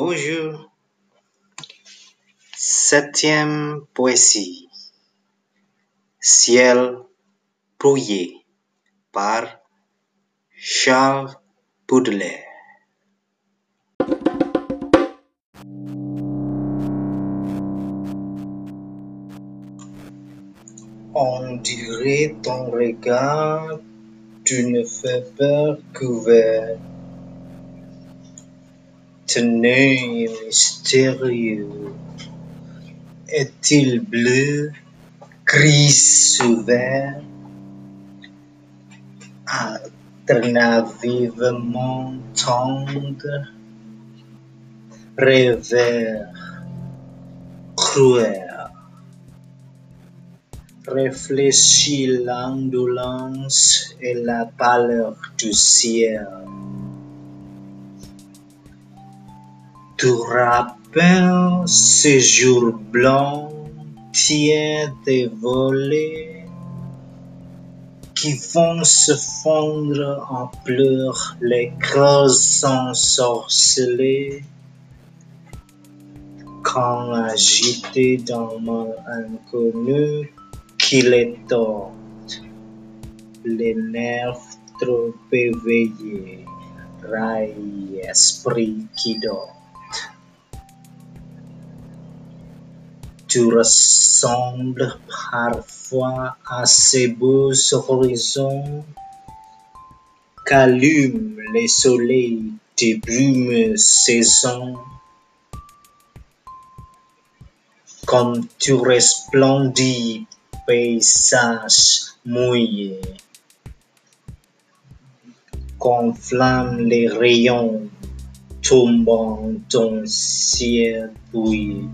Bonjour. Septième poésie. Ciel brouillé par Charles Baudelaire. On dirait ton regard d'une peur couverte ton œil mystérieux est-il bleu, gris ou vert? Alternativement tendre, rêveur, cruel. Réfléchis l'indolence et la pâleur du ciel. Tu rappelles ces jours blancs, tièdes et volés, qui vont se fondre en pleurs, les creuses ensorcelées, quand agité dans mon inconnu qui les tord, les nerfs trop éveillés, raille esprit qui dort. Tu ressembles parfois à ces beaux horizons qu'allument les soleils des brumes saisons. Comme tu resplendis, paysage mouillé, qu'enflamment les rayons tombant dans ciel bouillé.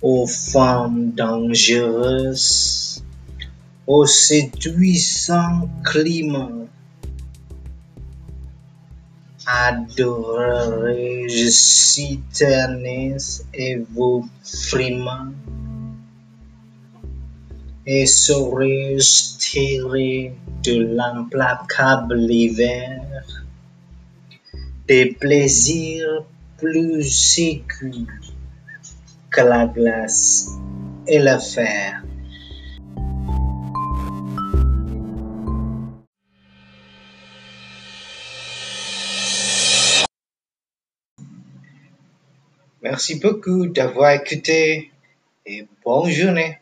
Ô femme dangereuse, ô séduisant climat, adorerai-je si et vos frimas, et saurais-je tirer de l'implacable hiver? Des plaisirs plus aigus que la glace et le fer. Merci beaucoup d'avoir écouté et bonne journée.